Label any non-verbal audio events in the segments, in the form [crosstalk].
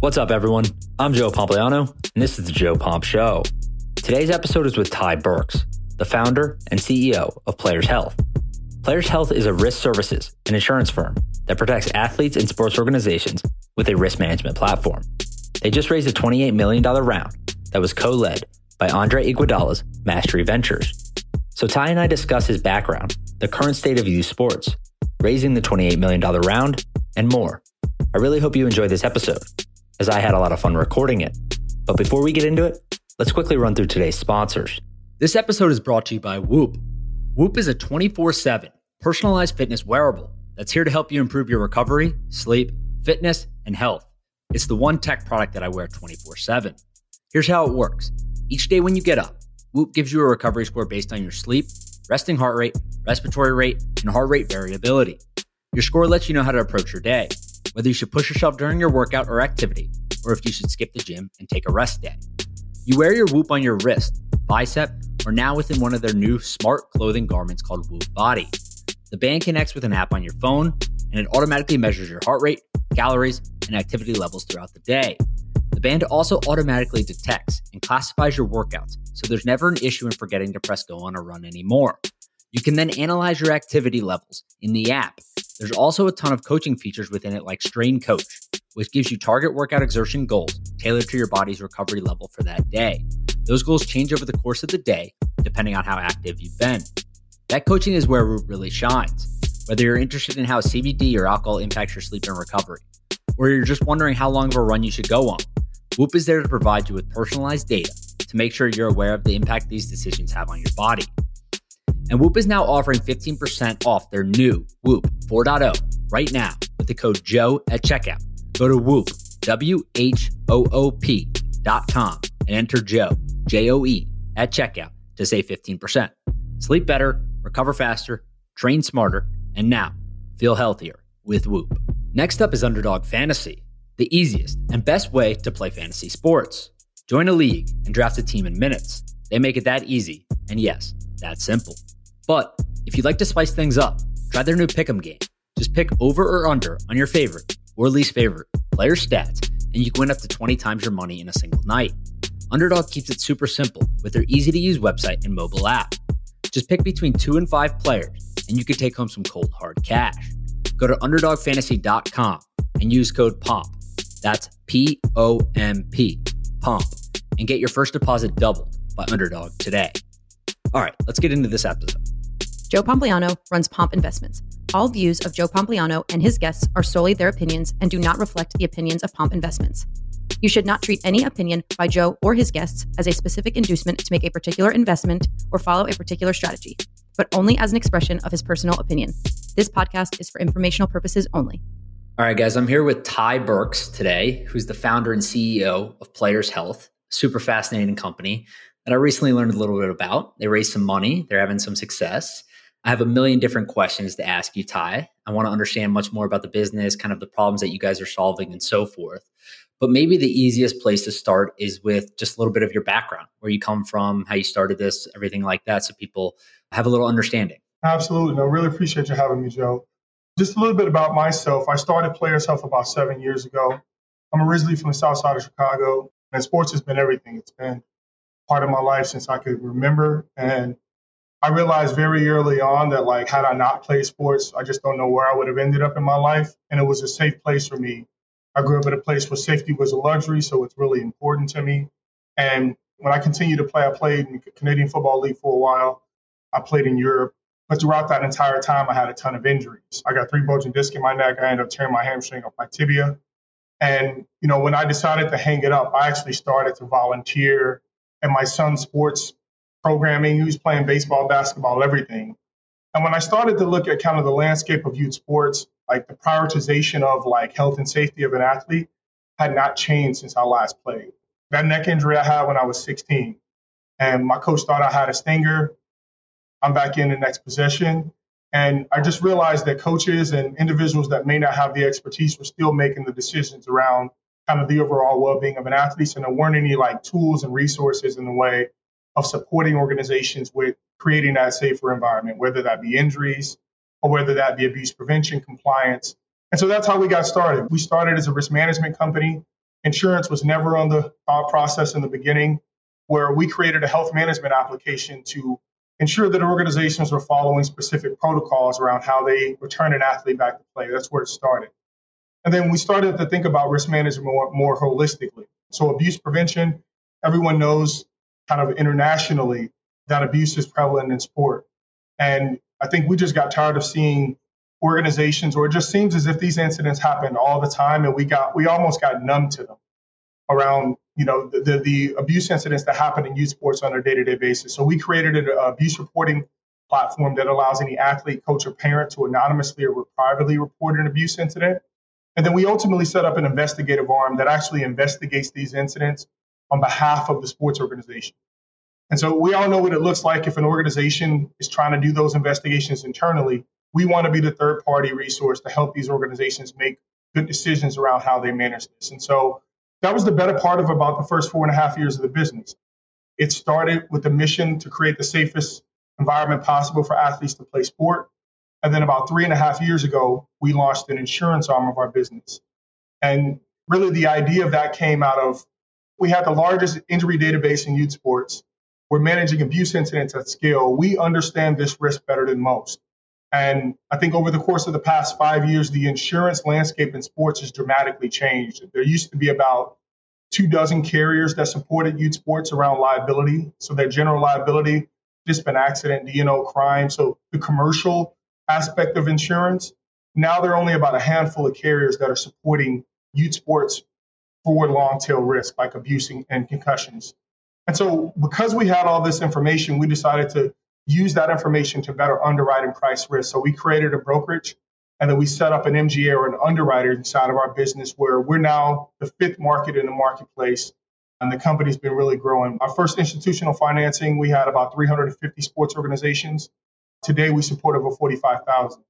What's up, everyone? I'm Joe Pompliano, and this is the Joe Pomp Show. Today's episode is with Ty Burks, the founder and CEO of Players Health. Players Health is a risk services and insurance firm that protects athletes and sports organizations with a risk management platform. They just raised a $28 million round that was co led by Andre Iguodala's Mastery Ventures. So Ty and I discuss his background, the current state of youth sports, raising the $28 million round, and more. I really hope you enjoy this episode as I had a lot of fun recording it. But before we get into it, let's quickly run through today's sponsors. This episode is brought to you by Whoop. Whoop is a 24 7 personalized fitness wearable that's here to help you improve your recovery, sleep, fitness, and health. It's the one tech product that I wear 24 7. Here's how it works each day when you get up, Whoop gives you a recovery score based on your sleep, resting heart rate, respiratory rate, and heart rate variability. Your score lets you know how to approach your day whether you should push yourself during your workout or activity, or if you should skip the gym and take a rest day. You wear your Whoop on your wrist, bicep, or now within one of their new smart clothing garments called Whoop Body. The band connects with an app on your phone, and it automatically measures your heart rate, calories, and activity levels throughout the day. The band also automatically detects and classifies your workouts, so there's never an issue in forgetting to press go on a run anymore. You can then analyze your activity levels in the app there's also a ton of coaching features within it, like Strain Coach, which gives you target workout exertion goals tailored to your body's recovery level for that day. Those goals change over the course of the day, depending on how active you've been. That coaching is where Whoop really shines. Whether you're interested in how CBD or alcohol impacts your sleep and recovery, or you're just wondering how long of a run you should go on, Whoop is there to provide you with personalized data to make sure you're aware of the impact these decisions have on your body. And Whoop is now offering 15% off their new Whoop 4.0 right now with the code Joe at checkout. Go to Whoop, W H O O P dot com and enter Joe, J O E, at checkout to save 15%. Sleep better, recover faster, train smarter, and now feel healthier with Whoop. Next up is Underdog Fantasy, the easiest and best way to play fantasy sports. Join a league and draft a team in minutes. They make it that easy, and yes, that simple. But if you'd like to spice things up, try their new Pick'em game. Just pick over or under on your favorite or least favorite player stats, and you can win up to 20 times your money in a single night. Underdog keeps it super simple with their easy to use website and mobile app. Just pick between two and five players, and you can take home some cold hard cash. Go to underdogfantasy.com and use code POMP. That's P O M P, POMP, and get your first deposit doubled by Underdog today. All right, let's get into this episode. Joe Pompliano runs Pomp Investments. All views of Joe Pompliano and his guests are solely their opinions and do not reflect the opinions of Pomp Investments. You should not treat any opinion by Joe or his guests as a specific inducement to make a particular investment or follow a particular strategy, but only as an expression of his personal opinion. This podcast is for informational purposes only. All right, guys, I'm here with Ty Burks today, who's the founder and CEO of Players Health, super fascinating company that I recently learned a little bit about. They raised some money, they're having some success. I have a million different questions to ask you, Ty. I want to understand much more about the business, kind of the problems that you guys are solving, and so forth. But maybe the easiest place to start is with just a little bit of your background, where you come from, how you started this, everything like that, so people have a little understanding. Absolutely. No, really appreciate you having me, Joe. Just a little bit about myself. I started Players Health about seven years ago. I'm originally from the south side of Chicago, and sports has been everything. It's been part of my life since I could remember. And I realized very early on that like had I not played sports, I just don't know where I would have ended up in my life. And it was a safe place for me. I grew up in a place where safety was a luxury, so it's really important to me. And when I continued to play, I played in the Canadian Football League for a while. I played in Europe. But throughout that entire time, I had a ton of injuries. I got three bulging discs in my neck. I ended up tearing my hamstring off my tibia. And, you know, when I decided to hang it up, I actually started to volunteer at my son's sports programming. He was playing baseball, basketball, everything. And when I started to look at kind of the landscape of youth sports, like the prioritization of like health and safety of an athlete had not changed since I last played. That neck injury I had when I was 16, and my coach thought I had a stinger. I'm back in the next possession. And I just realized that coaches and individuals that may not have the expertise were still making the decisions around kind of the overall well-being of an athlete. And there weren't any like tools and resources in the way of supporting organizations with creating that safer environment, whether that be injuries or whether that be abuse prevention, compliance. And so that's how we got started. We started as a risk management company Insurance was never on the thought process in the beginning, where we created a health management application to ensure that organizations were following specific protocols around how they return an athlete back to play. That's where it started. And then we started to think about risk management more, more holistically. So, abuse prevention, everyone knows kind of internationally that abuse is prevalent in sport. And I think we just got tired of seeing organizations, or it just seems as if these incidents happen all the time, and we got we almost got numb to them around you know the, the, the abuse incidents that happen in youth sports on a day-to-day basis. So we created an abuse reporting platform that allows any athlete, coach, or parent to anonymously or privately report an abuse incident. And then we ultimately set up an investigative arm that actually investigates these incidents on behalf of the sports organization. And so we all know what it looks like if an organization is trying to do those investigations internally. We want to be the third party resource to help these organizations make good decisions around how they manage this. And so that was the better part of about the first four and a half years of the business. It started with the mission to create the safest environment possible for athletes to play sport. And then about three and a half years ago, we launched an insurance arm of our business. And really the idea of that came out of we have the largest injury database in youth sports. We're managing abuse incidents at scale. We understand this risk better than most. And I think over the course of the past five years, the insurance landscape in sports has dramatically changed. There used to be about two dozen carriers that supported youth sports around liability. So that general liability, just discipline accident, D&O crime. So the commercial aspect of insurance. Now there are only about a handful of carriers that are supporting youth sports for long tail risk like abusing and concussions. And so because we had all this information, we decided to use that information to better underwrite and price risk. So we created a brokerage and then we set up an MGA or an underwriter inside of our business where we're now the fifth market in the marketplace and the company's been really growing. Our first institutional financing, we had about 350 sports organizations. Today we support over 45,000.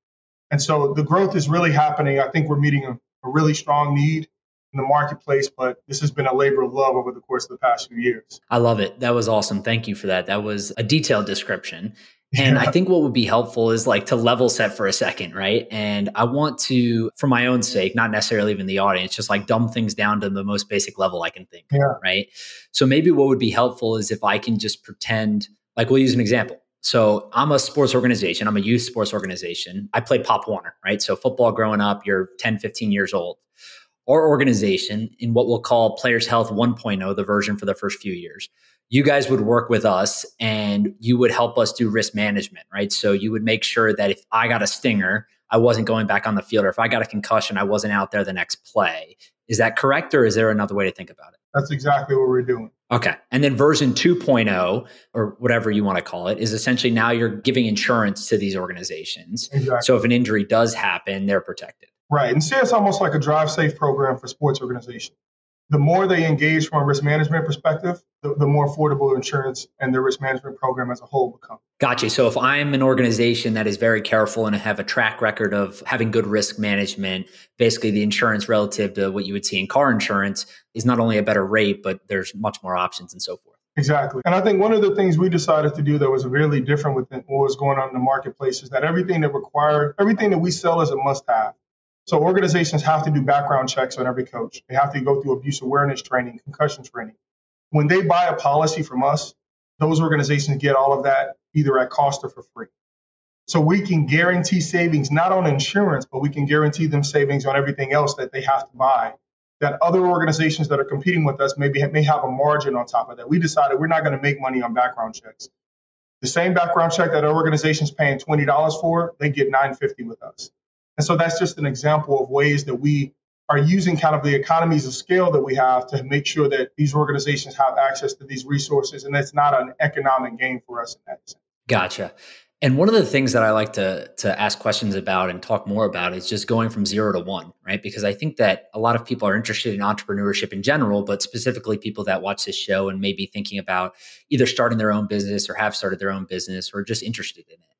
And so the growth is really happening. I think we're meeting a, a really strong need in the marketplace, but this has been a labor of love over the course of the past few years. I love it. That was awesome. Thank you for that. That was a detailed description. And I think what would be helpful is like to level set for a second, right? And I want to, for my own sake, not necessarily even the audience, just like dumb things down to the most basic level I can think, yeah. right? So maybe what would be helpful is if I can just pretend, like we'll use an example. So I'm a sports organization, I'm a youth sports organization. I played Pop Warner, right? So football growing up, you're 10, 15 years old our organization in what we'll call Players Health 1.0, the version for the first few years. You guys would work with us and you would help us do risk management, right? So you would make sure that if I got a stinger, I wasn't going back on the field, or if I got a concussion, I wasn't out there the next play. Is that correct, or is there another way to think about it? That's exactly what we're doing. Okay. And then version 2.0, or whatever you want to call it, is essentially now you're giving insurance to these organizations. Exactly. So if an injury does happen, they're protected. Right. And see, it's almost like a drive safe program for sports organizations. The more they engage from a risk management perspective, the, the more affordable insurance and the risk management program as a whole become. Gotcha. So if I'm an organization that is very careful and have a track record of having good risk management, basically the insurance relative to what you would see in car insurance is not only a better rate, but there's much more options and so forth. Exactly. And I think one of the things we decided to do that was really different with what was going on in the marketplace is that everything that required, everything that we sell is a must have. So organizations have to do background checks on every coach. They have to go through abuse awareness training, concussion training. When they buy a policy from us, those organizations get all of that either at cost or for free. So we can guarantee savings not on insurance, but we can guarantee them savings on everything else that they have to buy. That other organizations that are competing with us maybe may have a margin on top of that. We decided we're not going to make money on background checks. The same background check that our organization's paying twenty dollars for, they get nine fifty with us. And so that's just an example of ways that we are using kind of the economies of scale that we have to make sure that these organizations have access to these resources and it's not an economic gain for us in that sense. Gotcha. And one of the things that I like to to ask questions about and talk more about is just going from zero to one, right? Because I think that a lot of people are interested in entrepreneurship in general, but specifically people that watch this show and maybe thinking about either starting their own business or have started their own business or just interested in it.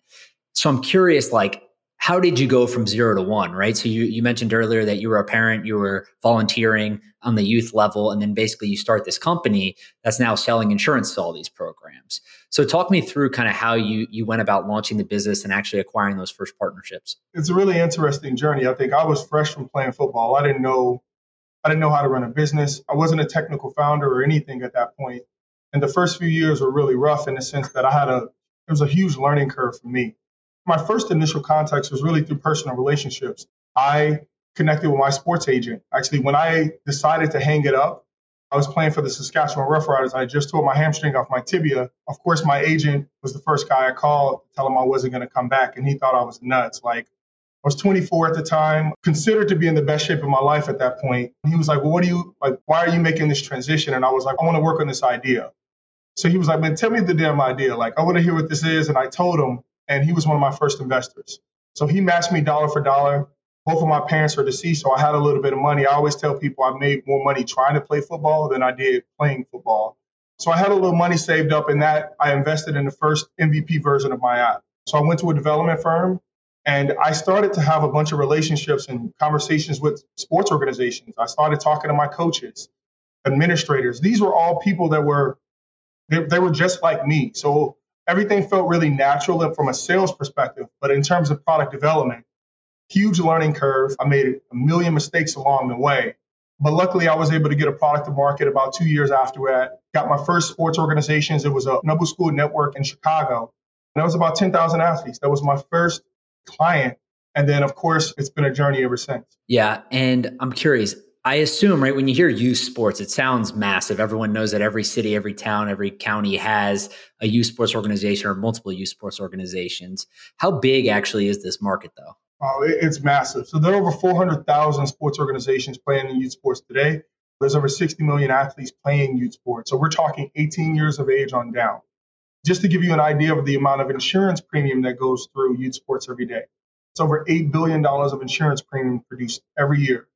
So I'm curious, like, how did you go from zero to one right so you, you mentioned earlier that you were a parent you were volunteering on the youth level and then basically you start this company that's now selling insurance to all these programs so talk me through kind of how you you went about launching the business and actually acquiring those first partnerships it's a really interesting journey i think i was fresh from playing football i didn't know I didn't know how to run a business. I wasn't a technical founder or anything at that point. And the first few years were really rough in the sense that I had a, it was a huge learning curve for me. My first initial context was really through personal relationships. I connected with my sports agent. Actually, when I decided to hang it up, I was playing for the Saskatchewan Roughriders. I just tore my hamstring off my tibia. Of course, my agent was the first guy I called to tell him I wasn't going to come back, and he thought I was nuts. Like, I was 24 at the time, considered to be in the best shape of my life at that point. He was like, Well, what do you like? Why are you making this transition? And I was like, I want to work on this idea. So he was like, Man, tell me the damn idea. Like, I want to hear what this is. And I told him, and he was one of my first investors. So he matched me dollar for dollar. Both of my parents are deceased, so I had a little bit of money. I always tell people I made more money trying to play football than I did playing football. So I had a little money saved up, and that I invested in the first MVP version of my app. So I went to a development firm and I started to have a bunch of relationships and conversations with sports organizations. I started talking to my coaches, administrators. These were all people that were, they, they were just like me. So everything felt really natural from a sales perspective. But in terms of product development, huge learning curve. I made a million mistakes along the way. But luckily, I was able to get a product to market about two years after that. Got my first sports organizations. It was a Noble School Network in Chicago. And that was about 10,000 athletes. That was my first client. And then, of course, it's been a journey ever since. Yeah. And I'm curious, I assume, right, when you hear youth sports, it sounds massive. Everyone knows that every city, every town, every county has a youth sports organization or multiple youth sports organizations. How big actually is this market, though? Oh, it's massive. So there are over 400,000 sports organizations playing in youth sports today. There's over 60 million athletes playing youth sports. So we're talking 18 years of age on down just to give you an idea of the amount of insurance premium that goes through youth sports every day. It's over $8 billion of insurance premium produced every year.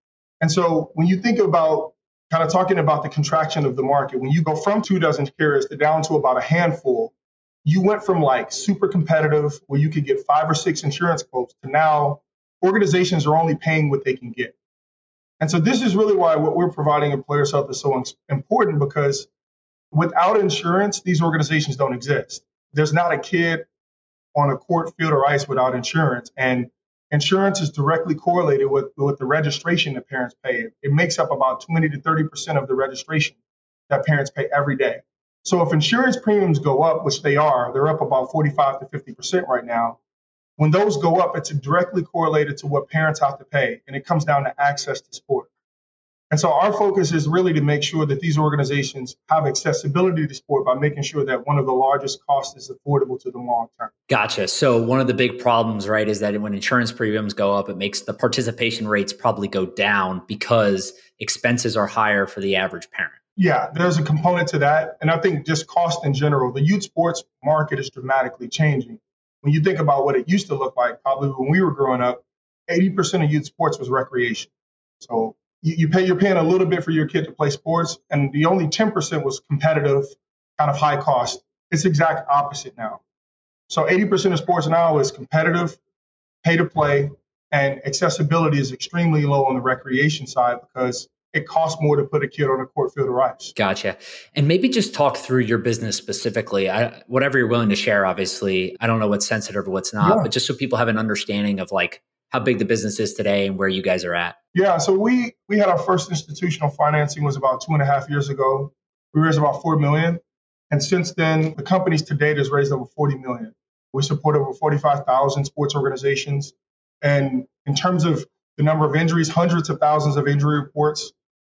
And so when you think about kind of talking about the contraction of the market, when you go from two dozen carriers to down to about a handful, you went from like super competitive where you could get five or six insurance quotes to now organizations are only paying what they can get. And so this is really why what we're providing at Players Health is so important because Without insurance, these organizations don't exist. There's not a kid on a court, field, or ice without insurance. And insurance is directly correlated with, with the registration that parents pay. It makes up about 20 to 30% of the registration that parents pay every day. So if insurance premiums go up, which they are, they're up about 45 to 50% right now. When those go up, it's directly correlated to what parents have to pay, and it comes down to access to sport. And so our focus is really to make sure that these organizations have accessibility to sport by making sure that one of the largest costs is affordable to them long term. Gotcha. So one of the big problems, right, is that when insurance premiums go up, it makes the participation rates probably go down because expenses are higher for the average parent. Yeah, there's a component to that. And I think just cost in general, the youth sports market is dramatically changing. When you think about what it used to look like, probably when we were growing up, 80% of youth sports was recreation. So you, you pay you're paying a little bit for your kid to play sports, and the only 10% was competitive, kind of high cost. It's exact opposite now. So 80% of sports now is competitive, pay to play, and accessibility is extremely low on the recreation side because it costs more to put a kid on a court field of ice. Gotcha. And maybe just talk through your business specifically. I, whatever you're willing to share, obviously. I don't know what's sensitive or what's not, yeah. but just so people have an understanding of like how big the business is today and where you guys are at. Yeah, so we we had our first institutional financing was about two and a half years ago. We raised about four million, and since then, the company's to date has raised over forty million. We support over forty-five thousand sports organizations, and in terms of the number of injuries, hundreds of thousands of injury reports.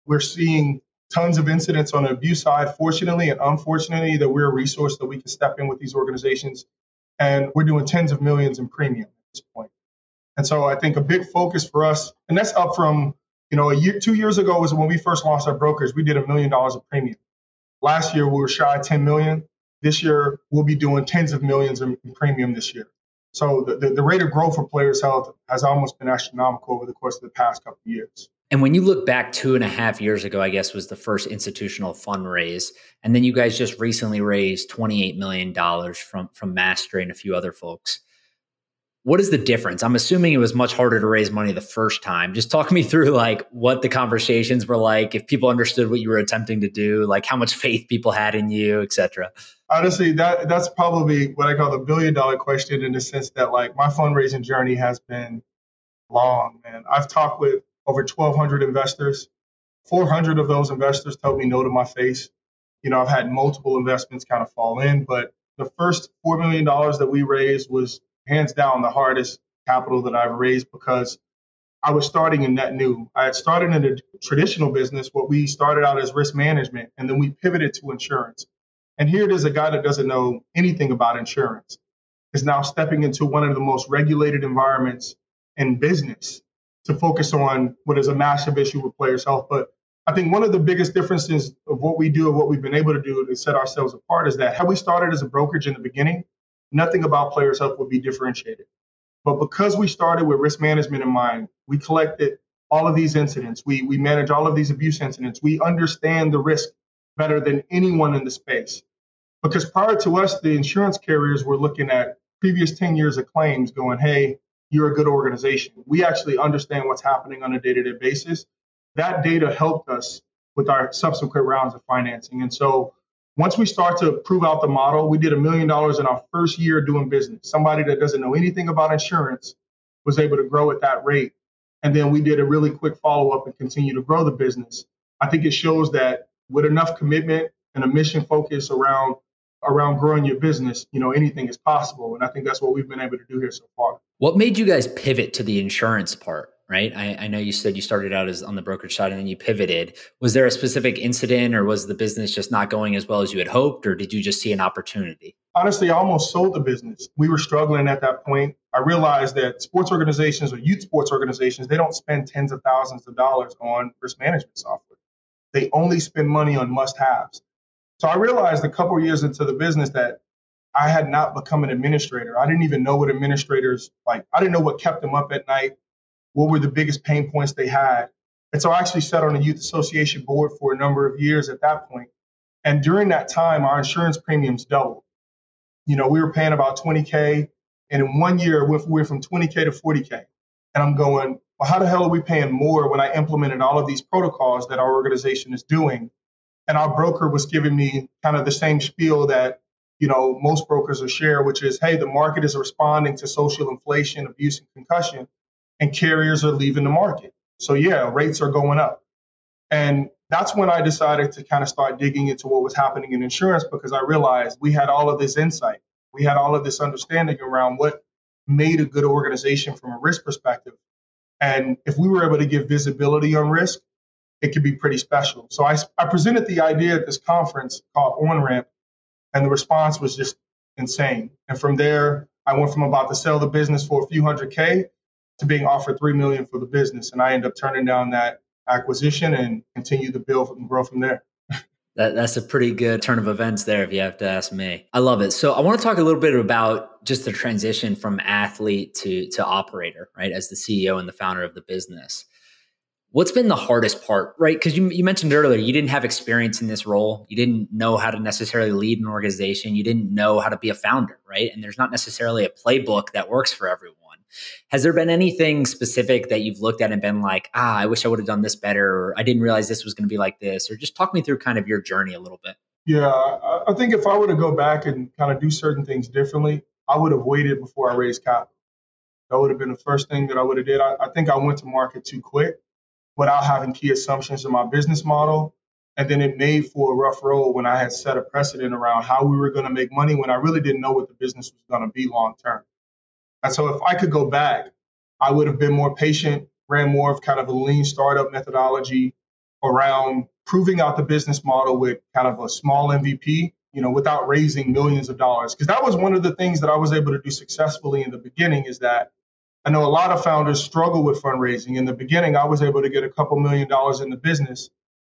We're seeing tons of incidents on the abuse side. Fortunately and unfortunately, that we're a resource that we can step in with these organizations, and we're doing tens of millions in premium at this point. And so I think a big focus for us, and that's up from, you know, a year, two years ago was when we first launched our brokers, we did a million dollars of premium. Last year we were shy of 10 million. This year we'll be doing tens of millions in, premium this year. So the, the, the, rate of growth for Players Health has almost been astronomical over the course of the past couple of years. And when you look back two and a half years ago, I guess was the first institutional fundraise, and then you guys just recently raised twenty eight million dollars from from Mastery and a few other folks. What is the difference? I'm assuming it was much harder to raise money the first time. Just talk me through like what the conversations were like, if people understood what you were attempting to do, like how much faith people had in you, etc. Honestly, that that's probably what I call the billion dollar question in the sense that like my fundraising journey has been long, man. I've talked with over 1,200 investors 400 of those investors told me no to my face. You know, I've had multiple investments kind of fall in, but the first $4 million that we raised was hands down the hardest capital that I've raised because I was starting in net new. I had started in a traditional business, what we started out as risk management, and then we pivoted to insurance. And here it is a guy that doesn't know anything about insurance is now stepping into one of the most regulated environments in business to focus on what is a massive issue with players' health. But I think one of the biggest differences of what we do and what we've been able to do to set ourselves apart is that had we started as a brokerage in the beginning, nothing about players' health would be differentiated. But because we started with risk management in mind, we collected all of these incidents, we, we manage all of these abuse incidents, we understand the risk better than anyone in the space. Because prior to us, the insurance carriers were looking at previous 10 years of claims going, hey, you're a good organization. We actually understand what's happening on a day to day basis that data helped us with our subsequent rounds of financing. And so once we start to prove out the model, we did a million dollars in our first year doing business. Somebody that doesn't know anything about insurance was able to grow at that rate. And then we did a really quick follow up and continue to grow the business. I think it shows that with enough commitment and a mission focus around around growing your business, you know, anything is possible. And I think that's what we've been able to do here so far. What made you guys pivot to the insurance part? Right? I, I, know you said you started out as on the brokerage side and then you pivoted. Was there a specific incident or was the business just not going as well as you had hoped, or did you just see an opportunity? Honestly, I almost sold the business. We were struggling at that point. I realized that sports organizations or youth sports organizations, they don't spend tens of thousands of dollars on risk management software. They only spend money on must haves. So I realized a couple years into the business that I had not become an administrator. I didn't even know what administrators like. I didn't know what kept them up at night what were the biggest pain points they had. And so I actually sat on the youth association board for a number of years at that point. And during that time, our insurance premiums doubled. You know, we were paying about 20K. And in one year, we went from 20K to 40K. And I'm going, well, how the hell are we paying more when I implemented all of these protocols that our organization is doing? And our broker was giving me kind of the same spiel that, you know, most brokers will share, which is, hey, the market is responding to social inflation, abuse, and concussion and carriers are leaving the market. So yeah, rates are going up. And that's when I decided to kind of start digging into what was happening in insurance because I realized we had all of this insight. We had all of this understanding around what made a good organization from a risk perspective. And if we were able to give visibility on risk, it could be pretty special. So I, I presented the idea at this conference called OnRamp, and the response was just insane. And from there, I went from about to sell the business for a few hundred K to being offered three million for the business, and I ended up turning down that acquisition and continue to build and grow from there. That, that's a pretty good turn of events there, if you have to ask me. I love it. So I want to talk a little bit about just the transition from athlete to to operator, right? As the CEO and the founder of the business. What's been the hardest part, right? Because you, you mentioned earlier you didn't have experience in this role. You didn't know how to necessarily lead an organization. You didn't know how to be a founder, right? And there's not necessarily a playbook that works for everyone. Has there been anything specific that you've looked at and been like, ah, I wish I would have done this better, or I didn't realize this was going to be like this, or just talk me through kind of your journey a little bit? Yeah, I think if I were to go back and kind of do certain things differently, I would have waited before I raised capital. That would have been the first thing that I would have did. I, I think I went to market too quick without having key assumptions in my business model. And then it made for a rough road when I had set a precedent around how we were going to make money when I really didn't know what the business was going to be long term. And so if I could go back, I would have been more patient, ran more of kind of a lean startup methodology around proving out the business model with kind of a small MVP, you know, without raising millions of dollars. Because that was one of the things that I was able to do successfully in the beginning is that I know a lot of founders struggle with fundraising. In the beginning, I was able to get a couple million dollars in the business.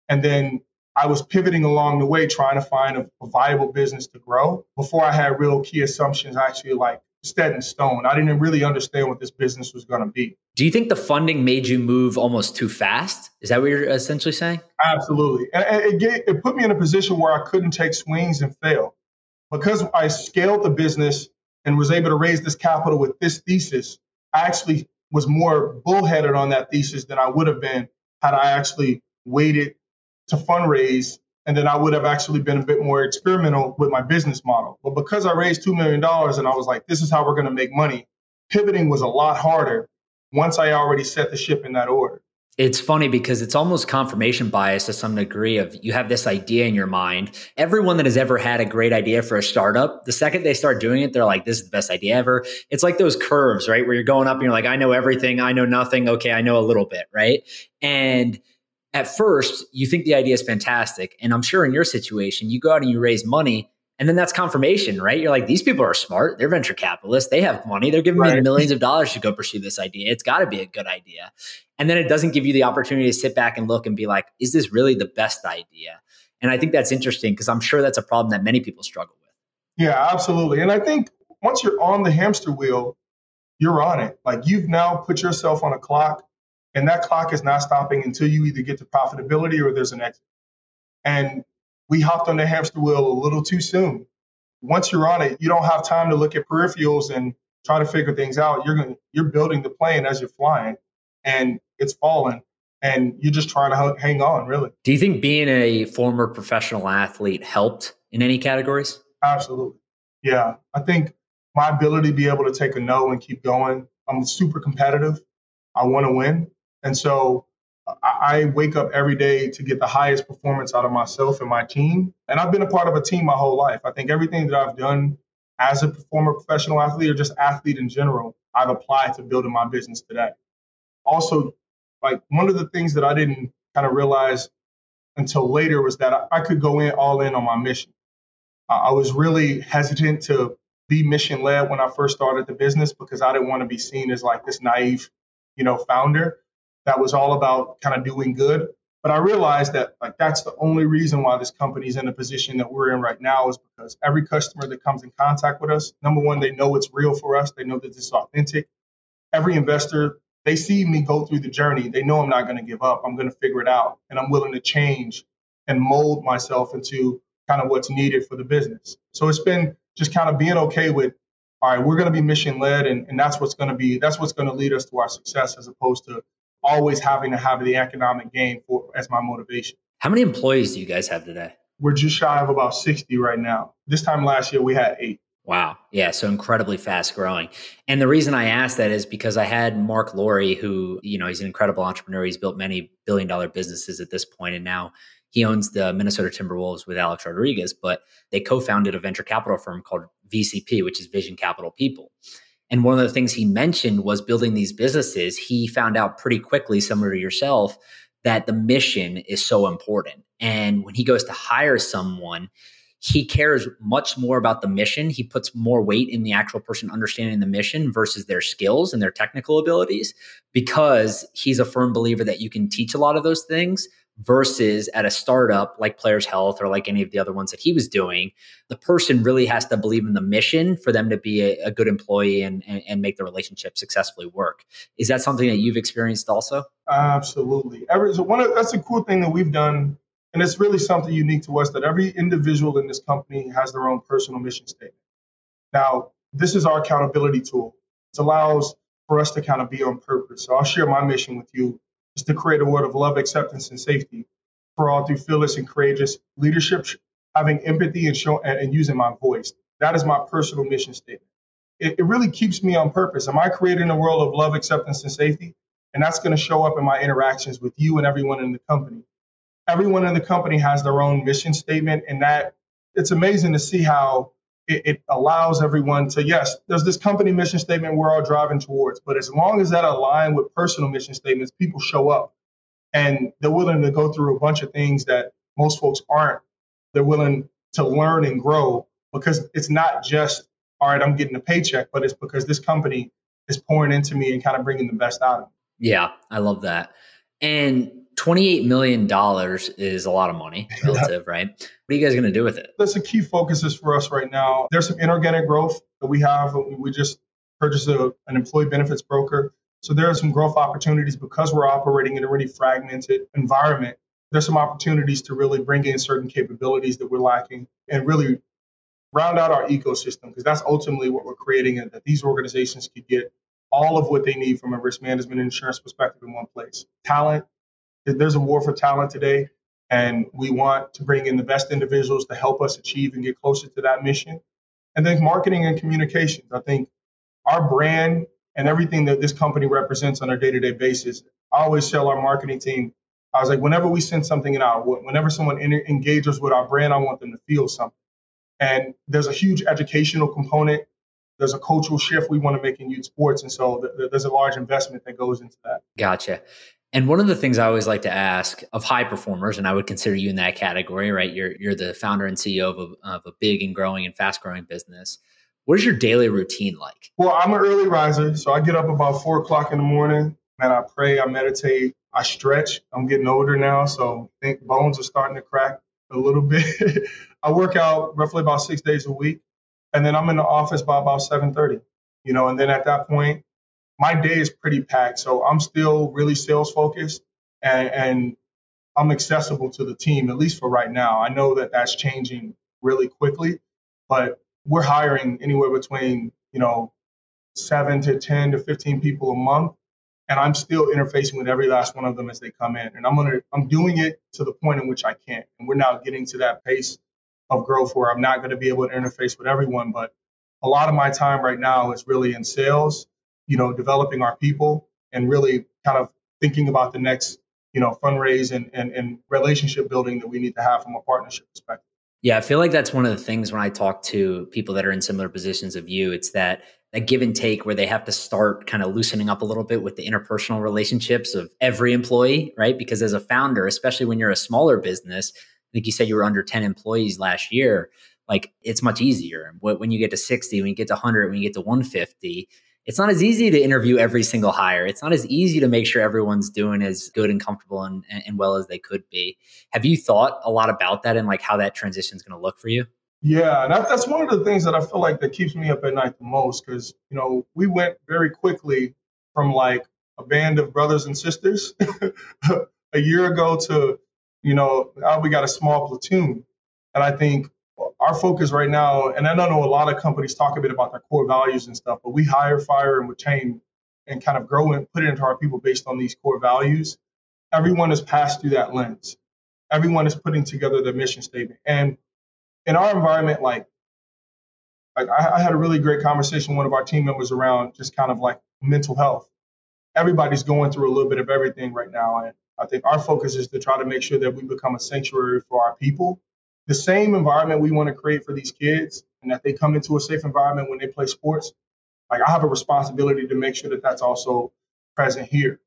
And then I was pivoting along the way, trying to find a, a viable business to grow before I had real key assumptions actually like set in stone. I didn't really understand what this business was going to be. Do you think the funding made you move almost too fast? Is that what you're essentially saying? Absolutely. And it, it put me in a position where I couldn't take swings and fail. Because I scaled the business and was able to raise this capital with this thesis, I actually was more bullheaded on that thesis than I would have been had I actually waited to fundraise and then I would have actually been a bit more experimental with my business model. But because I raised $2 million and I was like, this is how we're going to make money, pivoting was a lot harder once I already set the ship in that order. It's funny because it's almost confirmation bias to some degree of you have this idea in your mind. Everyone that has ever had a great idea for a startup, the second they start doing it, they're like, this is the best idea ever. It's like those curves, right? Where you're going up and you're like, I know everything, I know nothing. Okay, I know a little bit, right? And at first, you think the idea is fantastic. And I'm sure in your situation, you go out and you raise money and then that's confirmation, right? You're like, these people are smart. They're venture capitalists. They have money. They're giving right. me millions of dollars to go pursue this idea. It's got to be a good idea. And then it doesn't give you the opportunity to sit back and look and be like, is this really the best idea? And I think that's interesting because I'm sure that's a problem that many people struggle with. Yeah, absolutely. And I think once you're on the hamster wheel, you're on it. Like you've now put yourself on a clock, and that clock is not stopping until you either get to profitability or there's an exit. And we hopped on the hamster wheel a little too soon. Once you're on it, you don't have time to look at peripherals and try to figure things out. You're going you're building the plane as you're flying, and it's falling, and you're just trying to hang on. Really. Do you think being a former professional athlete helped in any categories? Absolutely. Yeah, I think my ability to be able to take a no and keep going. I'm super competitive. I want to win, and so I wake up every day to get the highest performance out of myself and my team. And I've been a part of a team my whole life. I think everything that I've done as a former professional athlete or just athlete in general, I've applied to building my business today. Also, like one of the things that I didn't kind of realize until later was that I could go in all in on my mission. I was really hesitant to be mission led when I first started the business because I didn't want to be seen as like this naive, you know, founder that was all about kind of doing good. But I realized that like that's the only reason why this company is in the position that we're in right now is because every customer that comes in contact with us, number one, they know it's real for us. They know that this is authentic. Every investor, they see me go through the journey. They know I'm not going to give up. I'm going to figure it out, and I'm willing to change and mold myself into kind of what's needed for the business. So it's been just kind of being okay with, all right, we're going to be mission led, and, and that's what's going to be that's what's going to lead us to our success, as opposed to always having to have the economic gain for as my motivation. How many employees do you guys have today? We're just shy of about 60 right now. This time last year we had eight. Wow. Yeah. So incredibly fast growing. And the reason I asked that is because I had Marc Lore, who, you know, he's an incredible entrepreneur. He's built many billion dollar businesses at this point, And now he owns the Minnesota Timberwolves with Alex Rodriguez, but they co founded a venture capital firm called VCP, which is Vision Capital People. And one of the things he mentioned was building these businesses. He found out pretty quickly, similar to yourself, that the mission is so important. And when he goes to hire someone, he cares much more about the mission. He puts more weight in the actual person understanding the mission versus their skills and their technical abilities because he's a firm believer that you can teach a lot of those things, versus at a startup like Players Health or like any of the other ones that he was doing, the person really has to believe in the mission for them to be a, a good employee and, and, and, make the relationship successfully work. Is that something that you've experienced also? Absolutely. Every, so one of, that's a cool thing that we've done, and it's really something unique to us that every individual in this company has their own personal mission statement. Now, this is our accountability tool. It allows for us to kind of be on purpose. So I'll share my mission with you is to create a world of love, acceptance, and safety for all through fearless and courageous leadership, having empathy and show and, and using my voice. That is my personal mission statement. It, it really keeps me on purpose. Am I creating a world of love, acceptance, and safety? And that's going to show up in my interactions with you and everyone in the company. Everyone in the company has their own mission statement, and that it's amazing to see how it, it, allows everyone to yes there's this company mission statement we're all driving towards but as long as that align with personal mission statements people show up. And they're willing to go through a bunch of things that most folks aren't. They're willing to learn and grow because it's not just all right i'm getting a paycheck but it's because this company is pouring into me and kind of bringing the best out of me. Yeah i love that. And $28 million is a lot of money [laughs] relative, yeah. right? What are you guys going to do with it? That's a key focuses for us right now. There's some inorganic growth that we have. We just purchased a, an employee benefits broker. So there are some growth opportunities because we're operating in a really fragmented environment. There's some opportunities to really bring in certain capabilities that we're lacking and really round out our ecosystem because that's ultimately what we're creating and that these organizations could get all of what they need from a risk management insurance perspective in one place. Talent, there's a war for talent today, and we want to bring in the best individuals to help us achieve and get closer to that mission. And then marketing and communications. I think our brand and everything that this company represents on a day to day basis. I always tell our marketing team, I was like, whenever we send something out, whenever someone engages with our brand, I want them to feel something. And there's a huge educational component. There's a cultural shift we want to make in youth sports. And so th- there's a large investment that goes into that. Gotcha. And one of the things I always like to ask of high performers, and I would consider you in that category, right? You're, you're the founder and CEO of a, of a big and growing and fast growing business. What is your daily routine like? Well, I'm an early riser. So I get up about four o'clock in the morning and I pray, I meditate, I stretch. I'm getting older now. So I think bones are starting to crack a little [laughs] bit. I work out roughly about six days a week. And then I'm in the office by about 7:30. You know, and then at that point, my day is pretty packed. So I'm still really sales focused and, and I'm accessible to the team, at least for right now. I know that that's changing really quickly, but we're hiring anywhere between, you know, seven to 10 to 15 people a month. And I'm still interfacing with every last one of them as they come in. And I'm gonna I'm doing it to the point in which I can't. And we're now getting to that pace of growth where I'm not going to be able to interface with everyone. But a lot of my time right now is really in sales, you know, developing our people and really kind of thinking about the next, you know, fundraise and, and, and relationship building that we need to have from a partnership perspective. Yeah, I feel like that's one of the things when I talk to people that are in similar positions of you, it's that that give and take where they have to start kind of loosening up a little bit with the interpersonal relationships of every employee, right? Because as a founder, especially when you're a smaller business, think you said you were under 10 employees last year, like it's much easier. When you get to 60, when you get to 100, when you get to 150, it's not as easy to interview every single hire. It's not as easy to make sure everyone's doing as good and comfortable and, and well as they could be. Have you thought a lot about that and like how that transition is going to look for you? Yeah, that, that's one of the things that I feel like that keeps me up at night the most because you know we went very quickly from like a band of brothers and sisters [laughs] a year ago to you know now we got a small platoon, and I think our focus right now, and I don't know a lot of companies talk a bit about their core values and stuff, but we hire, fire, and retain and kind of grow and put it into our people based on these core values. Everyone has passed through that lens. Everyone is putting together their mission statement. And in our environment, like, like I, I had a really great conversation with one of our team members around just kind of like mental health. Everybody's going through a little bit of everything right now. And I think our focus is to try to make sure that we become a sanctuary for our people the same environment we want to create for these kids and that they come into a safe environment when they play sports, like I have a responsibility to make sure that that's also present here.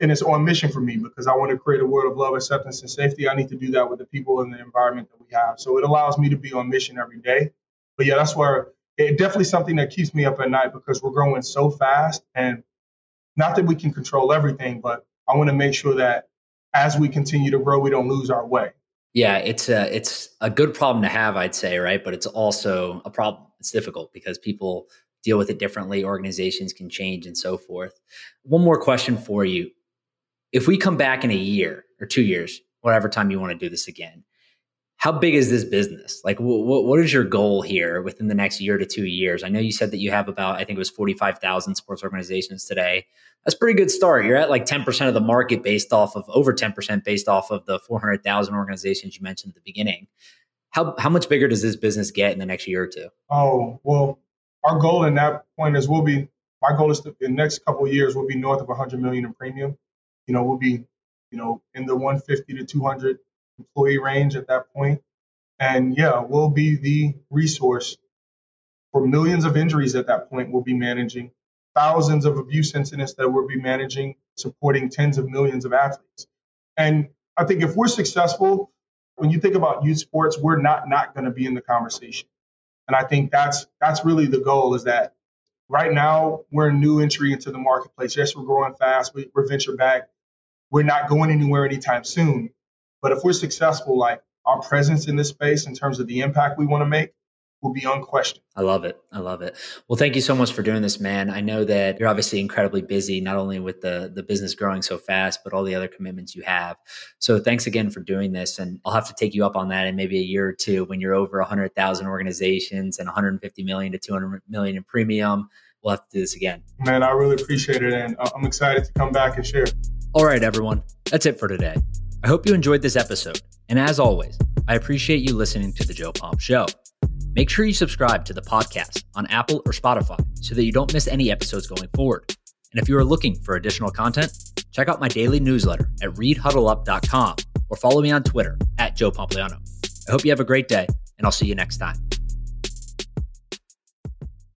And it's on mission for me because I want to create a world of love, acceptance, and safety. I need to do that with the people and the environment that we have. So it allows me to be on mission every day. But yeah, that's where it definitely something that keeps me up at night because we're growing so fast. And not that we can control everything, but I want to make sure that as we continue to grow, we don't lose our way. Yeah, it's a it's a good problem to have, I'd say, right? But it's also a problem. It's difficult because people deal with it differently. Organizations can change and so forth. One more question for you: If we come back in a year or two years, whatever time you want to do this again, how big is this business? Like, what what is your goal here within the next year to two years? I know you said that you have about, I think it was forty five thousand sports organizations today that's pretty good start. You're at like 10% of the market based off of over 10% based off of the 400,000 organizations you mentioned at the beginning. How, how much bigger does this business get in the next year or two? Oh, well, our goal in that point is we'll be, my goal is to, in the next couple of years, we'll be north of 100 million in premium. You know, we'll be, you know, in the 150 to 200 employee range at that point. And yeah, we'll be the resource for millions of injuries at that point we'll be managing thousands of abuse incidents that we'll be managing, supporting tens of millions of athletes. And I think if we're successful, when you think about youth sports, we're not not going to be in the conversation. And I think that's that's really the goal is that right now we're a new entry into the marketplace. Yes, we're growing fast. We, we're venture back. We're not going anywhere anytime soon. But if we're successful, like our presence in this space in terms of the impact we want to make, will be unquestioned. I love it. I love it. Well, thank you so much for doing this, man. I know that you're obviously incredibly busy, not only with the the business growing so fast, but all the other commitments you have. So thanks again for doing this. And I'll have to take you up on that in maybe a year or two when you're over 100,000 organizations and 150 million to 200 million in premium. We'll have to do this again. Man, I really appreciate it. And uh, I'm excited to come back and share. All right, everyone. That's it for today. I hope you enjoyed this episode. And as always, I appreciate you listening to The Joe Pomp Show. Make sure you subscribe to the podcast on Apple or Spotify so that you don't miss any episodes going forward. And if you are looking for additional content, check out my daily newsletter at readhuddleup.com or follow me on Twitter at Joe Pompliano. I hope you have a great day, and I'll see you next time.